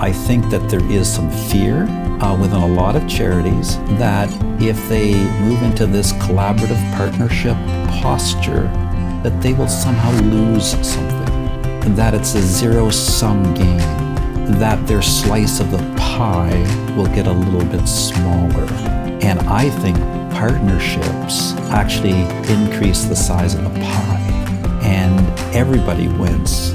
I think that there is some fear uh, within a lot of charities that if they move into this collaborative partnership posture, that they will somehow lose something, that it's a zero sum game, that their slice of the pie will get a little bit smaller. And I think partnerships actually increase the size of the pie, and everybody wins.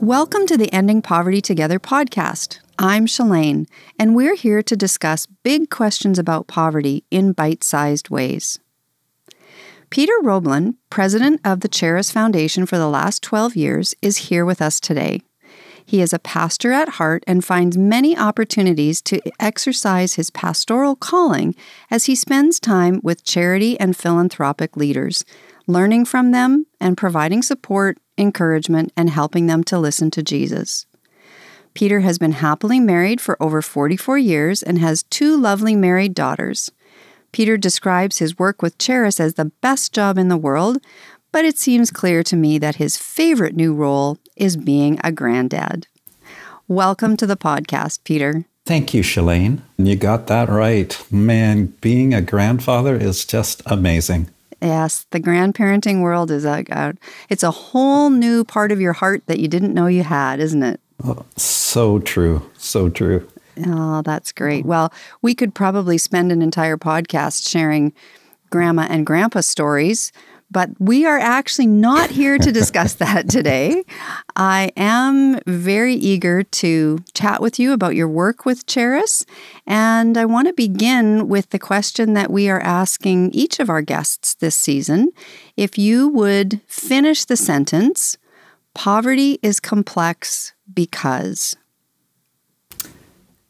Welcome to the Ending Poverty Together podcast. I'm Shelaine, and we're here to discuss big questions about poverty in bite sized ways. Peter Roebbelen, president of the Charis Foundation for the last 12 years, is here with us today. He is a pastor at heart and finds many opportunities to exercise his pastoral calling as he spends time with charity and philanthropic leaders, learning from them and providing support encouragement, and helping them to listen to Jesus. Peter has been happily married for over 44 years and has two lovely married daughters. Peter describes his work with Charis as the best job in the world, but it seems clear to me that his favorite new role is being a granddad. Welcome to the podcast, Peter. Thank you, Shelaine. You got that right. Man, being a grandfather is just amazing. Yes, the grandparenting world is a, a, it's a whole new part of your heart that you didn't know you had, isn't it? Oh, so true. So true. Oh, that's great. Well, we could probably spend an entire podcast sharing grandma and grandpa stories, but we are actually not here to discuss that today. I am very eager to chat with you about your work with Charis. And I want to begin with the question that we are asking each of our guests this season. If you would finish the sentence, poverty is complex because.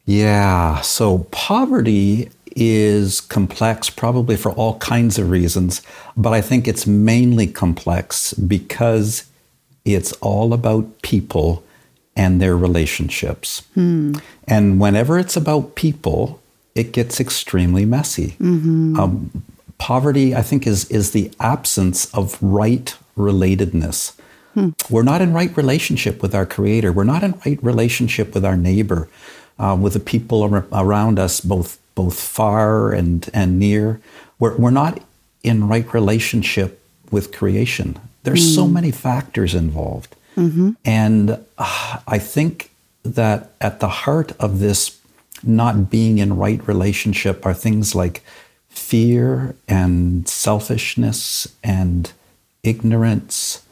Yeah, so poverty is complex probably for all kinds of reasons, but I think it's mainly complex because it's all about people and their relationships. Hmm. And whenever it's about people, it gets extremely messy. Mm-hmm. Um, poverty, I think, is, is the absence of right relatedness. Hmm. We're not in right relationship with our Creator. We're not in right relationship with our neighbor, uh, with the people ar- around us, both both far and, and near. We're, we're not in right relationship with creation. There's mm. so many factors involved. Mm-hmm. And uh, I think that at the heart of this not being in right relationship are things like fear and selfishness and ignorance.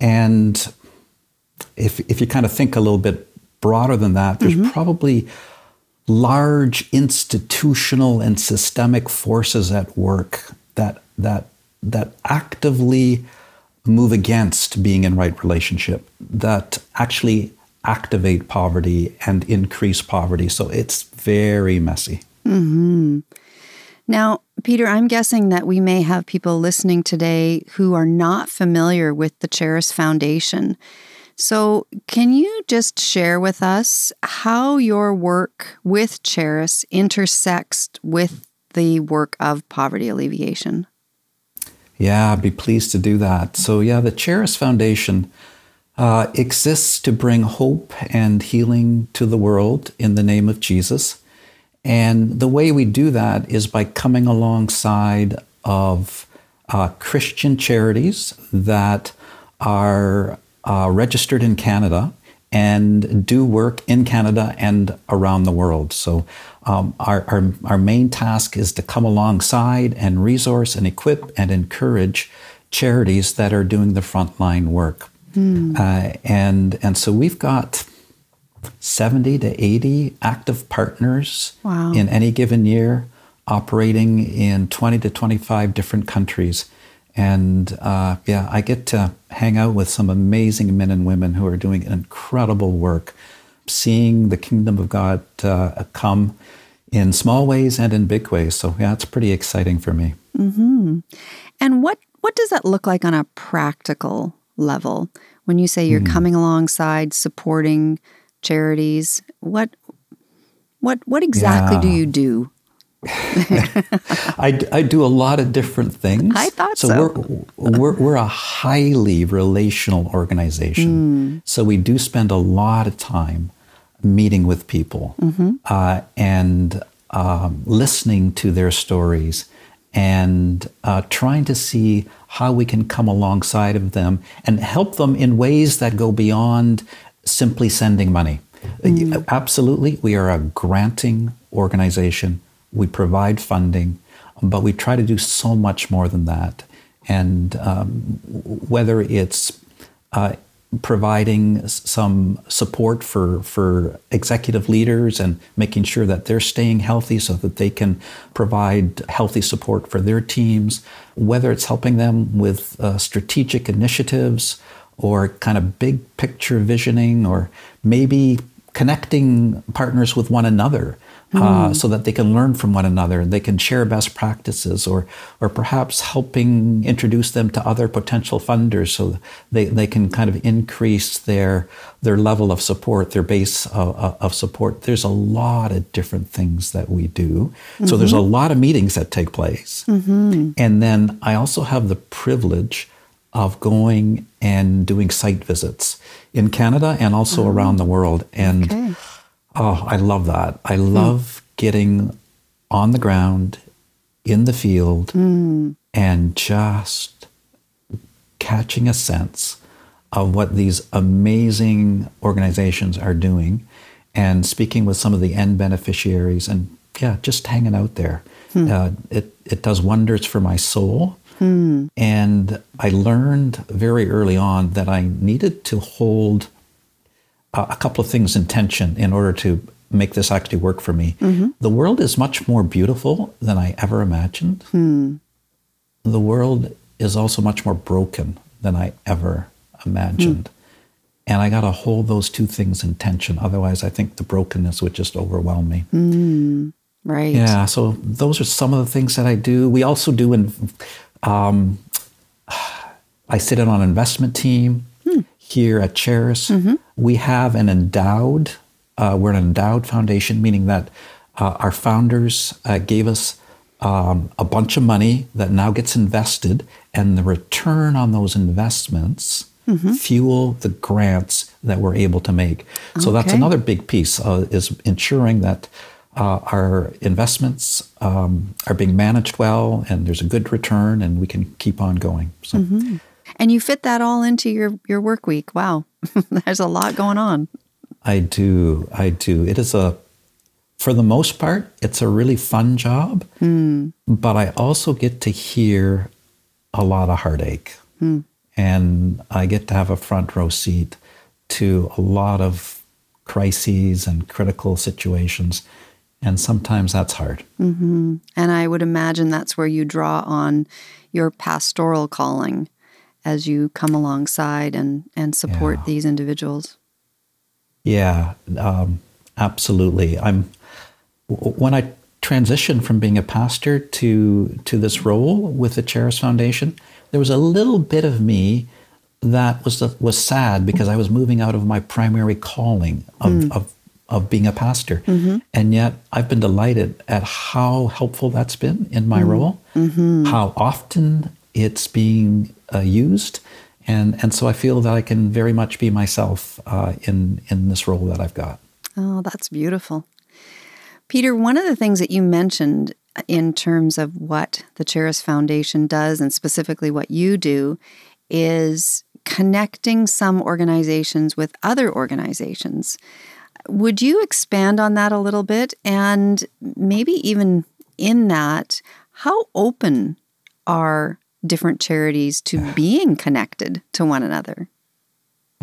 And if, if you kind of think a little bit broader than that, there's mm-hmm. probably large institutional and systemic forces at work that that that actively move against being in right relationship that actually activate poverty and increase poverty. So it's very messy. Mm-hmm. now peter i'm guessing that we may have people listening today who are not familiar with the charis foundation so, can you just share with us how your work with Charis intersects with the work of poverty alleviation? Yeah, I'd be pleased to do that. So, yeah, the Charis Foundation uh, exists to bring hope and healing to the world in the name of Jesus. And the way we do that is by coming alongside of uh, Christian charities that are uh, registered in Canada and do work in Canada and around the world. So, um, our, our, our main task is to come alongside and resource and equip and encourage charities that are doing the frontline work. Mm. Uh, and, and so we've got 70 to 80 active partners wow. in any given year operating in 20 to 25 different countries. And uh, yeah, I get to hang out with some amazing men and women who are doing incredible work, seeing the kingdom of God uh, come in small ways and in big ways. So yeah, it's pretty exciting for me. Mm-hmm. And what what does that look like on a practical level when you say you're mm. coming alongside, supporting charities? What what what exactly yeah. do you do? I, I do a lot of different things. I thought so. so. We're, we're, we're a highly relational organization. Mm. So we do spend a lot of time meeting with people Mm-hmm. uh, and um, listening to their stories and uh, trying to see how we can come alongside of them and help them in ways that go beyond simply sending money. Uh, Absolutely, we are a granting organization. We provide funding, but we try to do so much more than that. And um, whether it's uh, providing some support for, for executive leaders and making sure that they're staying healthy so that they can provide healthy support for their teams, whether it's helping them with uh, strategic initiatives or kind of big picture visioning or maybe connecting partners with one another uh, mm. so that they can learn from one another and they can share best practices or or perhaps helping introduce them to other potential funders so they, they can kind of increase their their level of support their base of, of support. There's a lot of different things that we do. So there's a mm-hmm. lot of meetings that take place. Mm-hmm. And then i also have the privilege of going and doing site visits in canada and also oh. around the world. And Okay. Oh, I love that. I love getting on the ground in the field and just catching a sense of what these amazing organizations are doing and speaking with some of the end beneficiaries and yeah, just hanging out there. Uh, it, it does wonders for my soul. And I learned very early on that I needed to hold a couple of things in tension in order to make this actually work for me. Mm-hmm. The world is much more beautiful than I ever imagined. Hmm. The world is also much more broken than I ever imagined. Hmm. And I got to hold those two things in tension. Otherwise, I think the brokenness would just overwhelm me. Hmm. Right. Yeah, so those are some of the things that I do. We also do, in, um, I sit in on an investment team here at Charis. We have an endowed, uh, we're an endowed foundation, meaning that uh, our founders uh, gave us um, a bunch of money that now gets invested, and the return on those investments fuel the grants that we're able to make. So that's another big piece uh, is ensuring that uh, our investments um, are being managed well and there's a good return and we can keep on going. So And you fit that all into your your work week. Wow. There's a lot going on. I do, I do. It is a, for the most part, it's a really fun job, hmm. but I also get to hear a lot of heartache. Hmm. And I get to have a front row seat to a lot of crises and critical situations. And sometimes that's hard. Mm-hmm. And I would imagine that's where you draw on your pastoral calling as you come alongside and, and support Yeah. these individuals. Yeah, um, absolutely. I'm when I transitioned from being a pastor to to this role with the Charis Foundation, there was a little bit of me that was uh, was sad because I was moving out of my primary calling of mm. of, of being a pastor, mm-hmm. and yet I've been delighted at how helpful that's been in my mm. role, mm-hmm. how often it's being uh, used. And, and so I feel that I can very much be myself uh, in, in this role that I've got. Oh, that's beautiful. Peter, one of the things that you mentioned in terms of what the Charis Foundation does and specifically what you do is connecting some organizations with other organizations. Would you expand on that a little bit? And maybe even in that, how open are different charities to being connected to one another?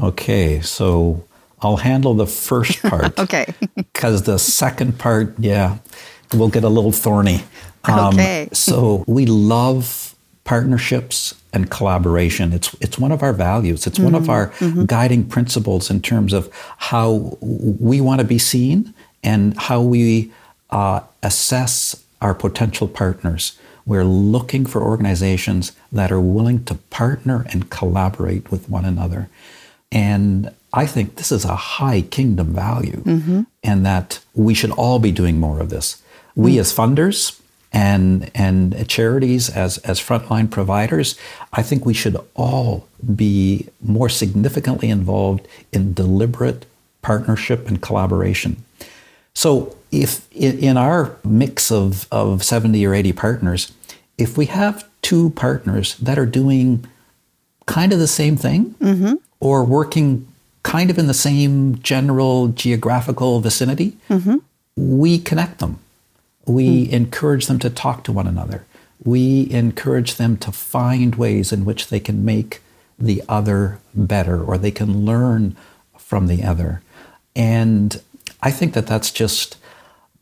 Okay, so I'll handle the first part. Okay. Because the second part, yeah, will get a little thorny. Um, okay. so we love partnerships and collaboration. It's it's one of our values. It's one of mm-hmm. our mm-hmm. guiding principles in terms of how we want to be seen and how we uh, assess our potential partners. We're looking for organizations that are willing to partner and collaborate with one another. And I think this is a high kingdom value, mm-hmm. and that we should all be doing more of this. We mm. as funders and and charities as as frontline providers, I think we should all be more significantly involved in deliberate partnership and collaboration. So if in our mix of, of 70 or 80 partners, if we have two partners that are doing kind of the same thing mm-hmm. or working kind of in the same general geographical vicinity, mm-hmm. we connect them. We mm. encourage them to talk to one another. We encourage them to find ways in which they can make the other better or they can learn from the other. And I think that that's just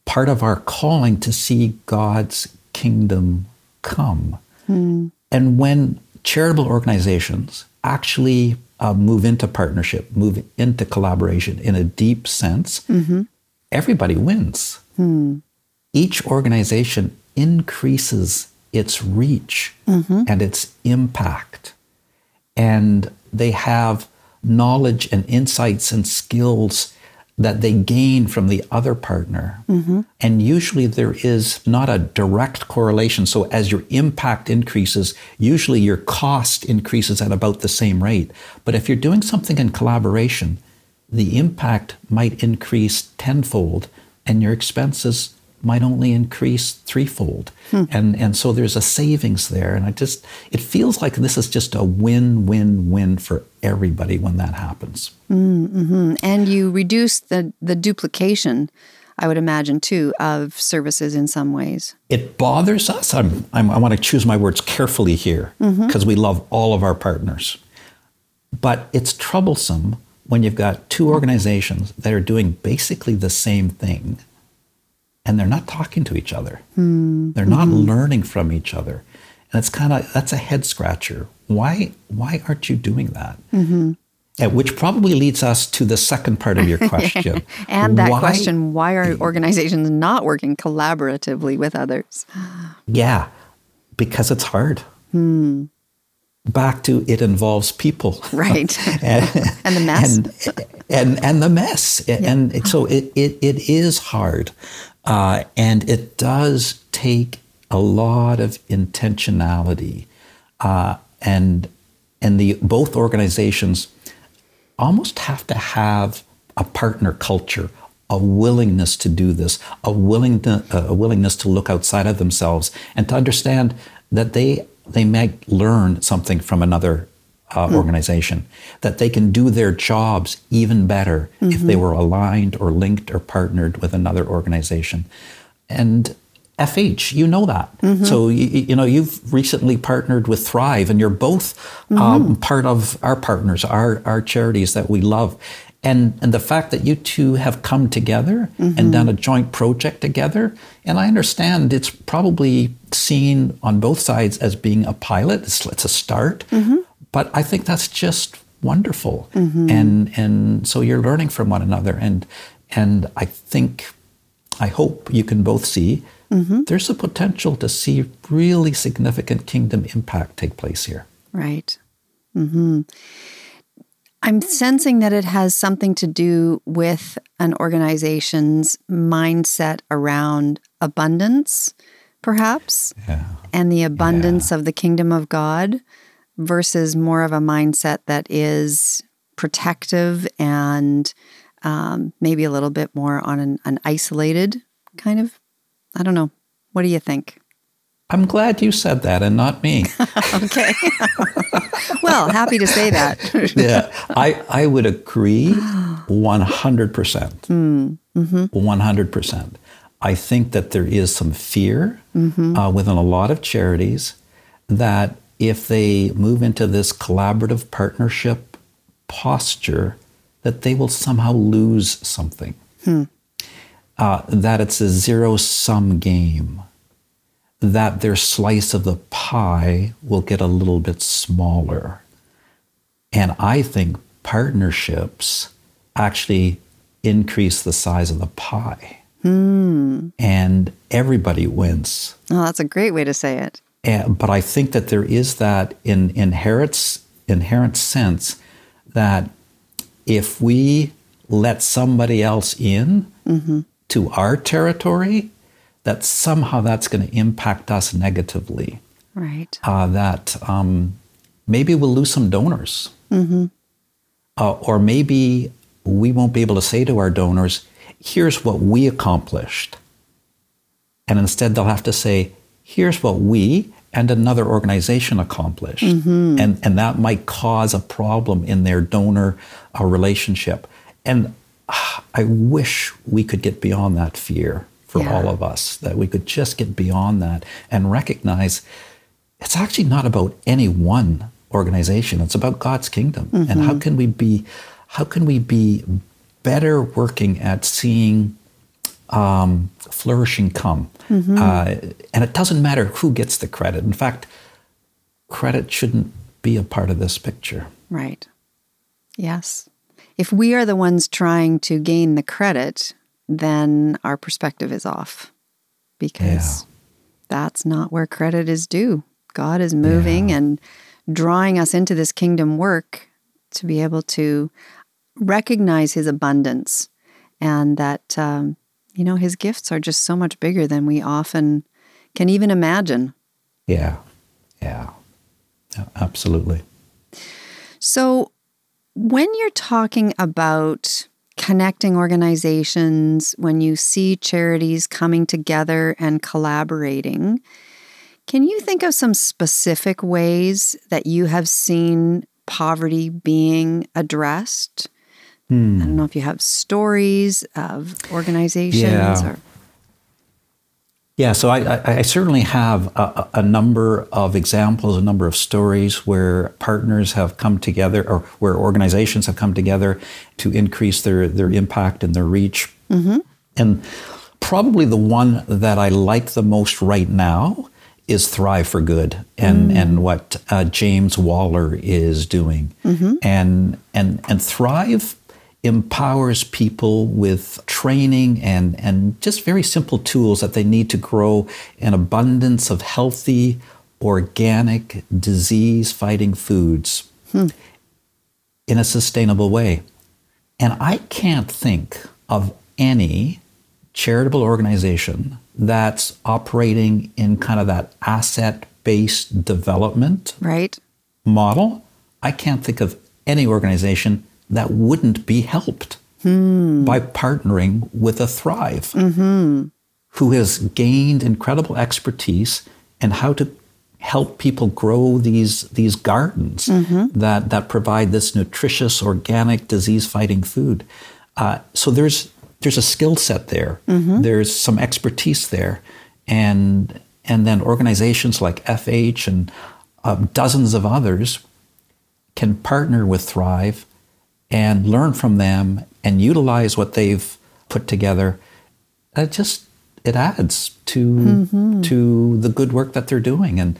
part of our calling to see God's kingdom come. Mm. And when charitable organizations actually uh, move into partnership, move into collaboration in a deep sense, mm-hmm. everybody wins. Mm. Each organization increases its reach mm-hmm. and its impact. And they have knowledge and insights and skills that they gain from the other partner. Mm-hmm. And usually there is not a direct correlation. So as your impact increases, usually your cost increases at about the same rate. But if you're doing something in collaboration, the impact might increase tenfold and your expenses might only increase threefold. Hmm. And, and so there's a savings there. And I just, it feels like this is just a win, win, win for everybody when that happens. Mm-hmm. And you reduce the, the duplication, I would imagine, too, of services in some ways. It bothers us. I'm, I'm i want to choose my words carefully here because mm-hmm. we love all of our partners. But it's troublesome when you've got two organizations that are doing basically the same thing and they're not talking to each other. Mm. They're not mm-hmm. learning from each other. And it's kind of that's a head scratcher. Why why aren't you doing that? Mm-hmm. And which probably leads us to the second part of your question. and that why, question, why are organizations not working collaboratively with others? Yeah, because it's hard. Hmm. Back to it involves people. Right. and, and, the mess. And, and, and the mess. Yeah. And so it, it, it is hard. Uh, and it does take a lot of intentionality. Uh, and and the both organizations almost have to have a partner culture, a willingness to do this, a willing to, a willingness to look outside of themselves and to understand that they they might learn something from another uh, mm. organization, that they can do their jobs even better mm-hmm. if they mm-hmm. were aligned or linked or partnered with another organization. And FH, you know that. Mm-hmm. So, you, you, know, you've recently partnered with Thrive, and you're both mm-hmm. um, part of our partners, our, our charities that we love. And, and the fact that you two have come together mm-hmm. and done a joint project together, and I understand it's probably seen on both sides as being a pilot, it's, it's a start, mm-hmm. But I think that's just wonderful. Mm-hmm. And and so you're learning from one another. And and I think I hope you can both see mm-hmm. there's a potential to see really significant kingdom impact take place here. Right. Mm-hmm. I'm sensing that it has something to do with an organization's mindset around abundance, perhaps, yeah. and the abundance yeah. of the kingdom of God versus more of a mindset that is protective and um, maybe a little bit more on an, an isolated kind of. I don't know. What do you think? I'm glad you said that and not me. okay. well, happy to say that. yeah, I, I would agree 100%. Mm, mm-hmm. 100%. I think that there is some fear mm-hmm. uh, within a lot of charities that if they move into this collaborative partnership posture, that they will somehow lose something. Hmm. Uh, that it's a zero sum game, that their slice of the pie will get a little bit smaller. And I think partnerships actually increase the size of the pie. Hmm. And everybody wins. Oh, that's a great way to say it. And, but I think that there is that in inherent, inherent sense that if we let somebody else in mm-hmm. to our territory, that somehow that's going to impact us negatively. Right. Uh, that um, maybe we'll lose some donors. Mm-hmm. Uh, or maybe we won't be able to say to our donors, here's what we accomplished. And instead, they'll have to say, here's what we and another organization accomplished. Mm-hmm. And, and that might cause a problem in their donor uh, relationship. And uh, I wish we could get beyond that fear for Yeah. all of us, that we could just get beyond that and recognize it's actually not about any one organization. It's about God's kingdom. And how can we be how can we be better working at seeing um, flourishing come? Uh, and it doesn't matter who gets the credit. In fact, credit shouldn't be a part of this picture. Right. Yes. If we are the ones trying to gain the credit, then our perspective is off because that's not where credit is due. God is moving Yeah. and drawing us into this kingdom work to be able to recognize his abundance and that, um, you know, his gifts are just so much bigger than we often can even imagine. Yeah, yeah, absolutely. So, when you're talking about connecting organizations, when you see charities coming together and collaborating, can you think of some specific ways that you have seen poverty being addressed? Hmm. I don't know if you have stories of organizations Yeah. or Yeah, so I, I, I certainly have a, a number of examples, a number of stories where partners have come together or where organizations have come together to increase their, their impact and their reach. Mm-hmm. And probably the one that I like the most right now is Thrive for Good and, mm. and what uh, James Waller is doing. Mm-hmm. And, and, and Thrive empowers people with training and, and just very simple tools that they need to grow an abundance of healthy, organic, disease fighting foods hmm. in a sustainable way. And I can't think of any charitable organization that's operating in kind of that asset based development right? model. I can't think of any organization that wouldn't be helped by partnering with a Thrive who has gained incredible expertise in how to help people grow these these gardens that that provide this nutritious, organic, disease-fighting food. Uh, so there's there's a skill set there. There's some expertise there, and and then organizations like FH and uh, dozens of others can partner with Thrive and learn from them and utilize what they've put together. It just it adds to mm-hmm. to the good work that they're doing and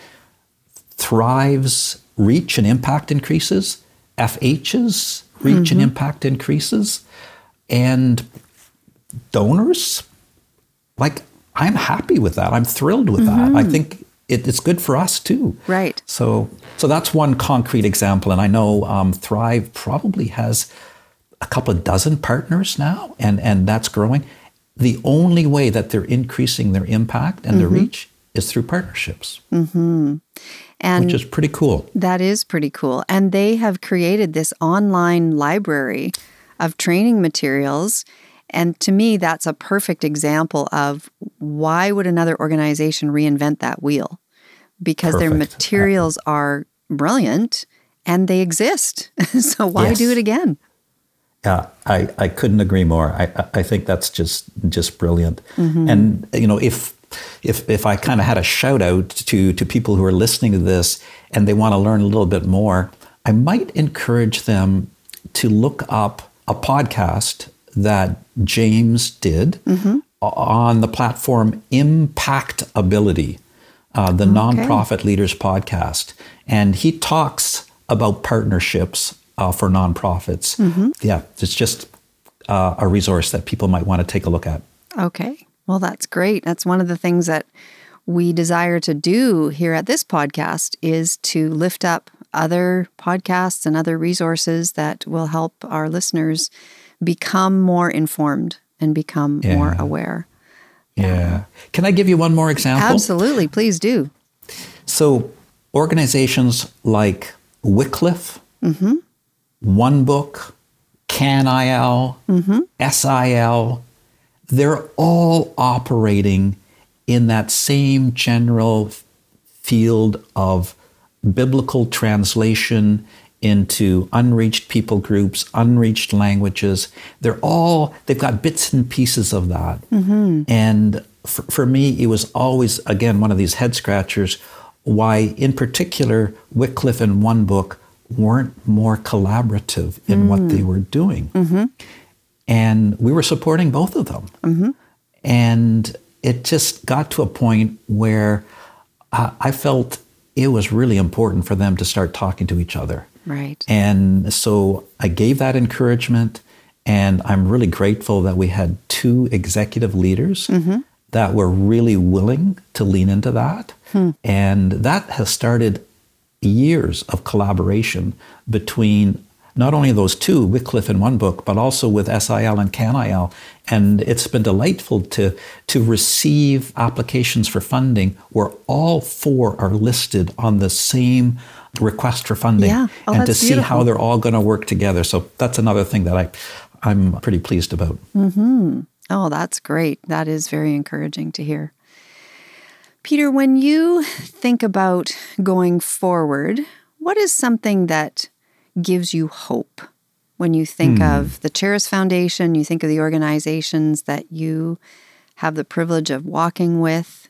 Thrive's reach and impact increases, FH's reach and mm-hmm. impact increases, and donors like I'm happy with that. I'm thrilled with that. Mm-hmm. I think it, it's good for us too. Right. So, so that's one concrete example, and I know um, Thrive probably has a couple of dozen partners now, and and that's growing. The only way that they're increasing their impact and their reach is through partnerships, And which is pretty cool. That is pretty cool. And they have created this online library of training materials. And to me, that's a perfect example of why would another organization reinvent that wheel? Because their Perfect. materials are brilliant and they exist. so why do it again? Yeah, I, I couldn't agree more. I, I- I think that's just just brilliant. Mm-hmm. And you know, if if if I kind of had a shout out to to people who are listening to this and they want to learn a little bit more, I might encourage them to look up a podcast that James did on the platform Impact Ability, uh, the Nonprofit Leaders Podcast, and he talks about partnerships uh, for nonprofits. Yeah, it's just uh, a resource that people might want to take a look at. Okay. Well, that's great. That's one of the things that we desire to do here at this podcast is to lift up other podcasts and other resources that will help our listeners become more informed and become more aware. Yeah. Can I give you one more example? Absolutely, please do. So, organizations like Wycliffe, mm-hmm. One Book, CanIL, mm-hmm. SIL, they're all operating in that same general field of biblical translation into unreached people groups, unreached languages. They're all, they've got bits and pieces of that. Mm-hmm. And for, for me, it was always, again, one of these head scratchers why, in particular, Wycliffe and One Book weren't more collaborative in what they mm. were doing. Mm-hmm. And we were supporting both of them. Mm-hmm. And it just got to a point where I, I felt it was really important for them to start talking to each other. Right. And so I gave that encouragement, and I'm really grateful that we had two executive leaders mm-hmm. that were really willing to lean into that. Hmm. And that has started years of collaboration between not only those two, Wycliffe and One Book, but also with SIL and CanIL. And it's been delightful to, to receive applications for funding where all four are listed on the same request for funding Yeah. Oh, and to see how they're all going to work together. So that's another thing that I, I'm pretty pleased about. Mm-hmm. Oh, that's great. That is very encouraging to hear. Peter, when you think about going forward, what is something that gives you hope? When you think hmm. of the Charis Foundation, you think of the organizations that you have the privilege of walking with,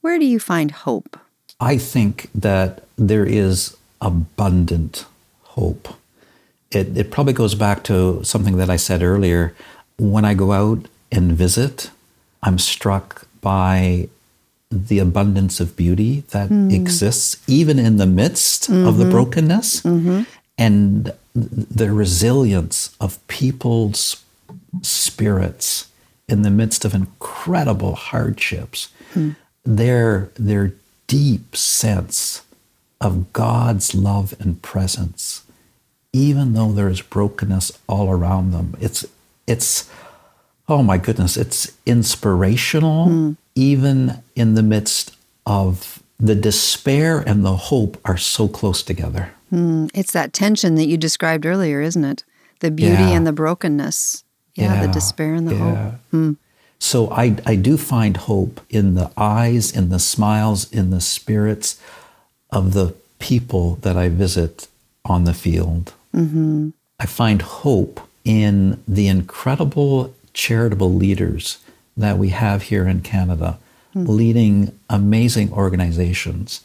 where do you find hope? I think that there is abundant hope. It, it probably goes back to something that I said earlier. When I go out and visit, I'm struck by the abundance of beauty that hmm. exists even in the midst of the mm-hmm. brokenness mm-hmm. and the resilience of people's spirits in the midst of incredible hardships. Hmm. Their, their deep sense of God's love and presence, even though there is brokenness all around them. It's, it's, oh my goodness, it's inspirational, hmm. even in the midst of the despair and the hope are so close together. Hmm. It's that tension that you described earlier, isn't it? The beauty Yeah. and the brokenness. Yeah, the despair and the hope. yeah. So I, I do find hope in the eyes, in the smiles, in the spirits of the people that I visit on the field. Mm-hmm. I find hope in the incredible charitable leaders that we have here in Canada, hmm. leading amazing organizations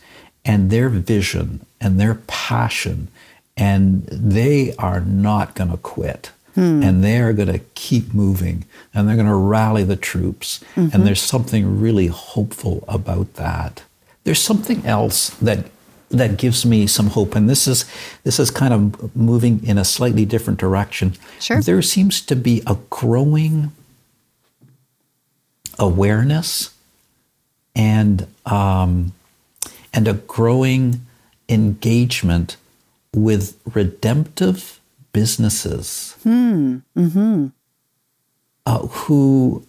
and their vision and their passion, and they are not going to quit. Hmm. And they are going to keep moving and they're going to rally the troops. And mm-hmm. there's something really hopeful about that. There's something else that that gives me some hope and this is this is kind of moving in a slightly different direction. Sure. There seems to be a growing awareness and um, and a growing engagement with redemptive businesses Hmm. uh, who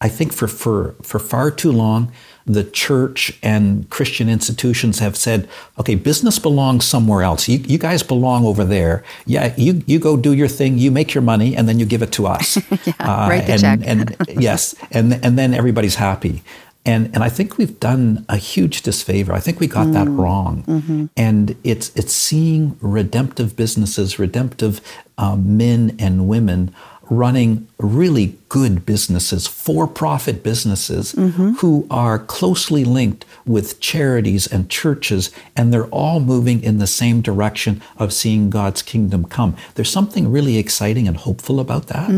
I think for, for, for far too long, the church and Christian institutions have said, okay, business belongs somewhere else. You, you guys belong over there. Yeah, you, you go do your thing, you make your money, and then you give it to us. yeah, uh, write the and, check. and yes, and, and then everybody's happy. And, and I think we've done a huge disfavor. I think we got that mm-hmm. wrong. Mm-hmm. And it's, it's seeing redemptive businesses, redemptive um, men and women running really good businesses, for profit businesses, who are closely linked with charities and churches, and they're all moving in the same direction of seeing God's kingdom come. There's something really exciting and hopeful about that.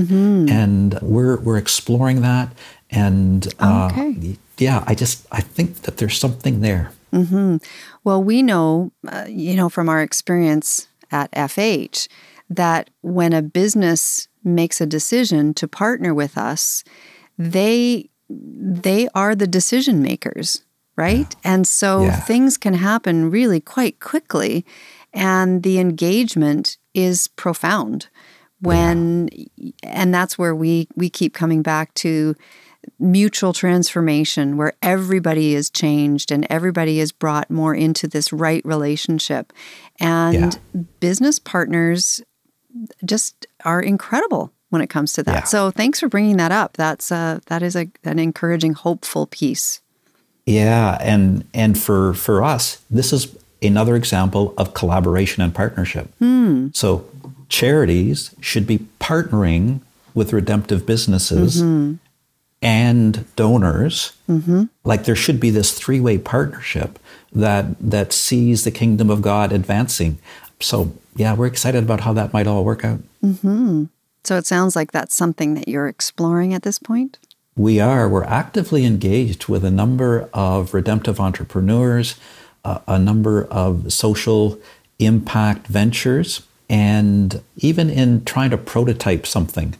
And we're, we're exploring that. And uh, yeah, I just I think that there's something there. Well, we know, uh, you know, from our experience at FH, that when a business makes a decision to partner with us, they they are the decision makers, right? And so Yeah. things can happen really quite quickly, and the engagement is profound. When and that's where we we keep coming back to mutual transformation where everybody is changed and everybody is brought more into this right relationship. And yeah. business partners just are incredible when it comes to that. Yeah. So thanks for bringing that up. That's uh, that is a, an encouraging, hopeful piece. Yeah, and and for for us, this is another example of collaboration and partnership. Mm. So charities should be partnering with redemptive businesses mm-hmm. and donors. Mm-hmm. Like there should be this three-way partnership that that sees the kingdom of God advancing. So yeah, we're excited about how that might all work out. Mm-hmm. So it sounds like that's something that you're exploring at this point. We are. We're actively engaged with a number of redemptive entrepreneurs, uh, a number of social impact ventures, and even in trying to prototype something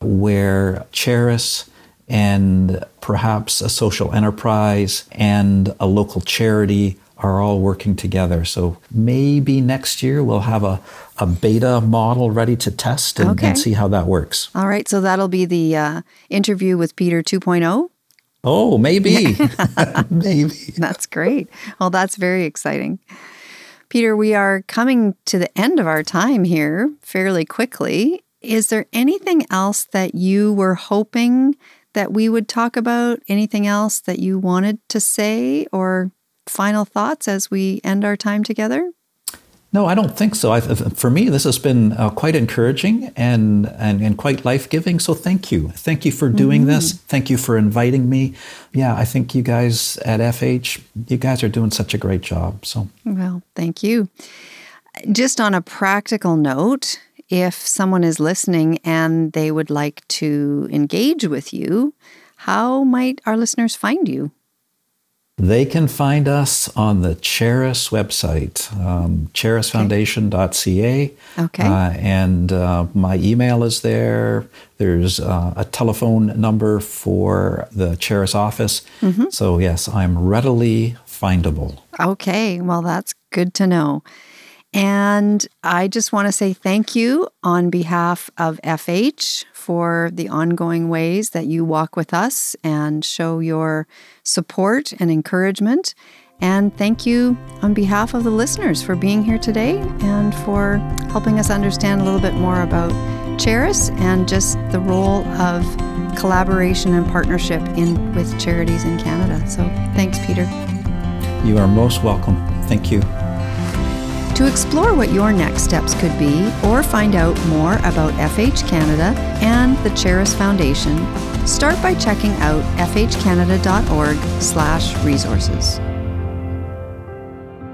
where Charis and perhaps a social enterprise and a local charity are all working together. So maybe next year we'll have a, a beta model ready to test and, okay. and see how that works. All right. So that'll be the uh, interview with Peter 2.0. Oh, maybe. maybe. That's great. Well, that's very exciting. Peter, we are coming to the end of our time here fairly quickly. Is there anything else that you were hoping that we would talk about? Anything else that you wanted to say or final thoughts as we end our time together? No, I don't think so. I, for me, this has been uh, quite encouraging and, and, and quite life giving. So thank you. Thank you for doing mm-hmm. this. Thank you for inviting me. Yeah, I think you guys at FH, you guys are doing such a great job. So, well, thank you. Just on a practical note, if someone is listening and they would like to engage with you, how might our listeners find you? They can find us on the Charis website, um, charisfoundation.ca. Okay. Uh, and uh, my email is there. There's uh, a telephone number for the Charis office. Mm-hmm. So, yes, I'm readily findable. Okay. Well, that's good to know. And I just want to say thank you on behalf of FH for the ongoing ways that you walk with us and show your support and encouragement. And thank you on behalf of the listeners for being here today and for helping us understand a little bit more about Charis and just the role of collaboration and partnership in with charities in Canada. So thanks, Peter. You are most welcome. Thank you. To explore what your next steps could be or find out more about FH Canada and the Charis Foundation, start by checking out fhcanada.org/resources.